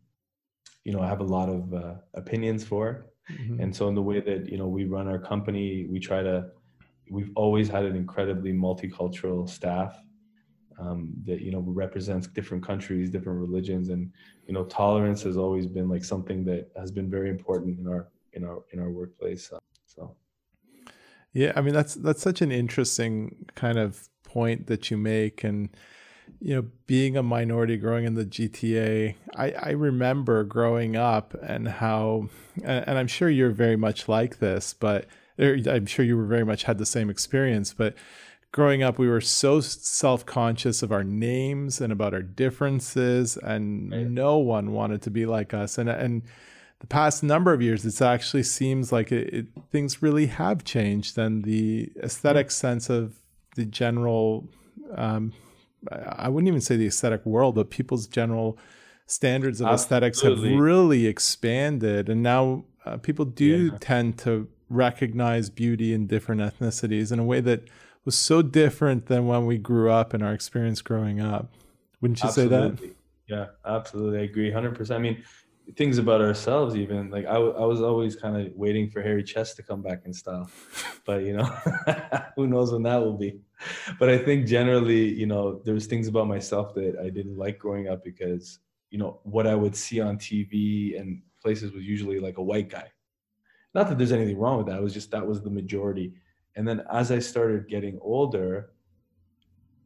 you know I have a lot of uh, opinions for, mm-hmm. and so in the way that you know we run our company, we try to we've always had an incredibly multicultural staff um, that you know represents different countries, different religions, and you know tolerance has always been like something that has been very important in our in our in our workplace. So, yeah, I mean that's that's such an interesting kind of point that you make, and you know, being a minority growing in the GTA, I, I remember growing up and how, and, and I'm sure you're very much like this, but I'm sure you were very much had the same experience, but growing up, we were so self conscious of our names and about our differences, and right. no one wanted to be like us. And and the past number of years, it actually seems like it, it, things really have changed, and the aesthetic sense of the general. Um, I wouldn't even say the aesthetic world, but people's general standards of Absolutely. aesthetics have really expanded, and now uh, people do yeah. tend to recognize beauty in different ethnicities in a way that was so different than when we grew up and our experience growing up. Wouldn't you absolutely. say that? Yeah, absolutely. I agree 100%. I mean, things about ourselves, even like I, I was always kind of waiting for harry Chest to come back in style, but you know, who knows when that will be. But I think generally, you know, there's things about myself that I didn't like growing up because, you know, what I would see on TV and places was usually like a white guy. Not that there's anything wrong with that. It was just that was the majority. And then as I started getting older,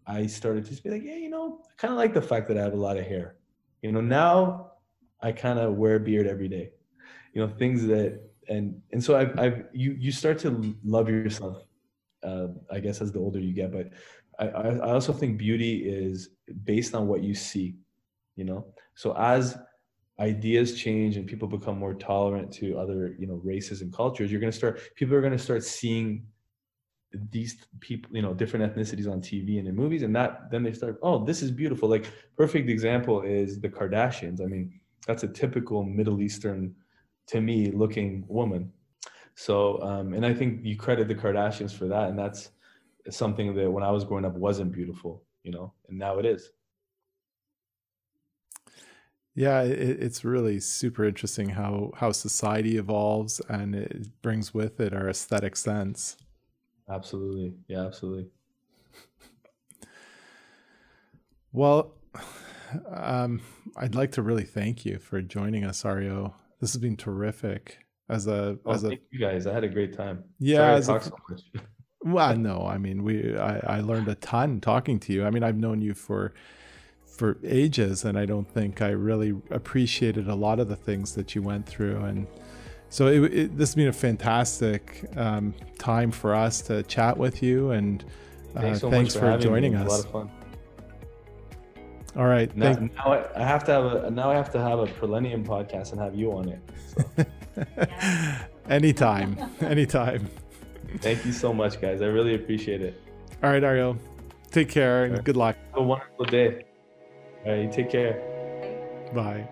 I started to be like, yeah, you know, I kind of like the fact that I have a lot of hair. You know, now I kind of wear a beard every day. You know, things that and and so I've I've you you start to love yourself. Uh, I guess as the older you get, but I I also think beauty is based on what you see. You know, so as ideas change and people become more tolerant to other you know races and cultures, you're going to start people are going to start seeing these people you know different ethnicities on tv and in movies and that then they start oh this is beautiful. Like perfect example is the kardashians. I mean that's a typical middle eastern to me looking woman. So um, and i think you credit the kardashians for that and that's something that when i was growing up wasn't beautiful you know and now it is. Yeah it, it's really super interesting how how society evolves and it brings with it our aesthetic sense Absolutely. Yeah, absolutely. Well, um, I'd like to really thank you for joining us, Ario. This has been terrific. As a, oh, as thank a, you guys. I had a great time. Yeah, Sorry so well, no, I mean, we, I, I learned a ton talking to you. I mean, I've known you for, for ages, and I don't think I really appreciated a lot of the things that you went through, and so it, it, this has been a fantastic um, time for us to chat with you, and uh, thanks, so thanks for, for joining us. a lot of fun. All right. Now, now, I have to have a now I have to have a Prollenium podcast and have you on it. So. anytime, anytime. Thank you so much, guys. I really appreciate it. All right, Ario. Take care and right. good luck. Have a wonderful day. All right, you take care. Bye.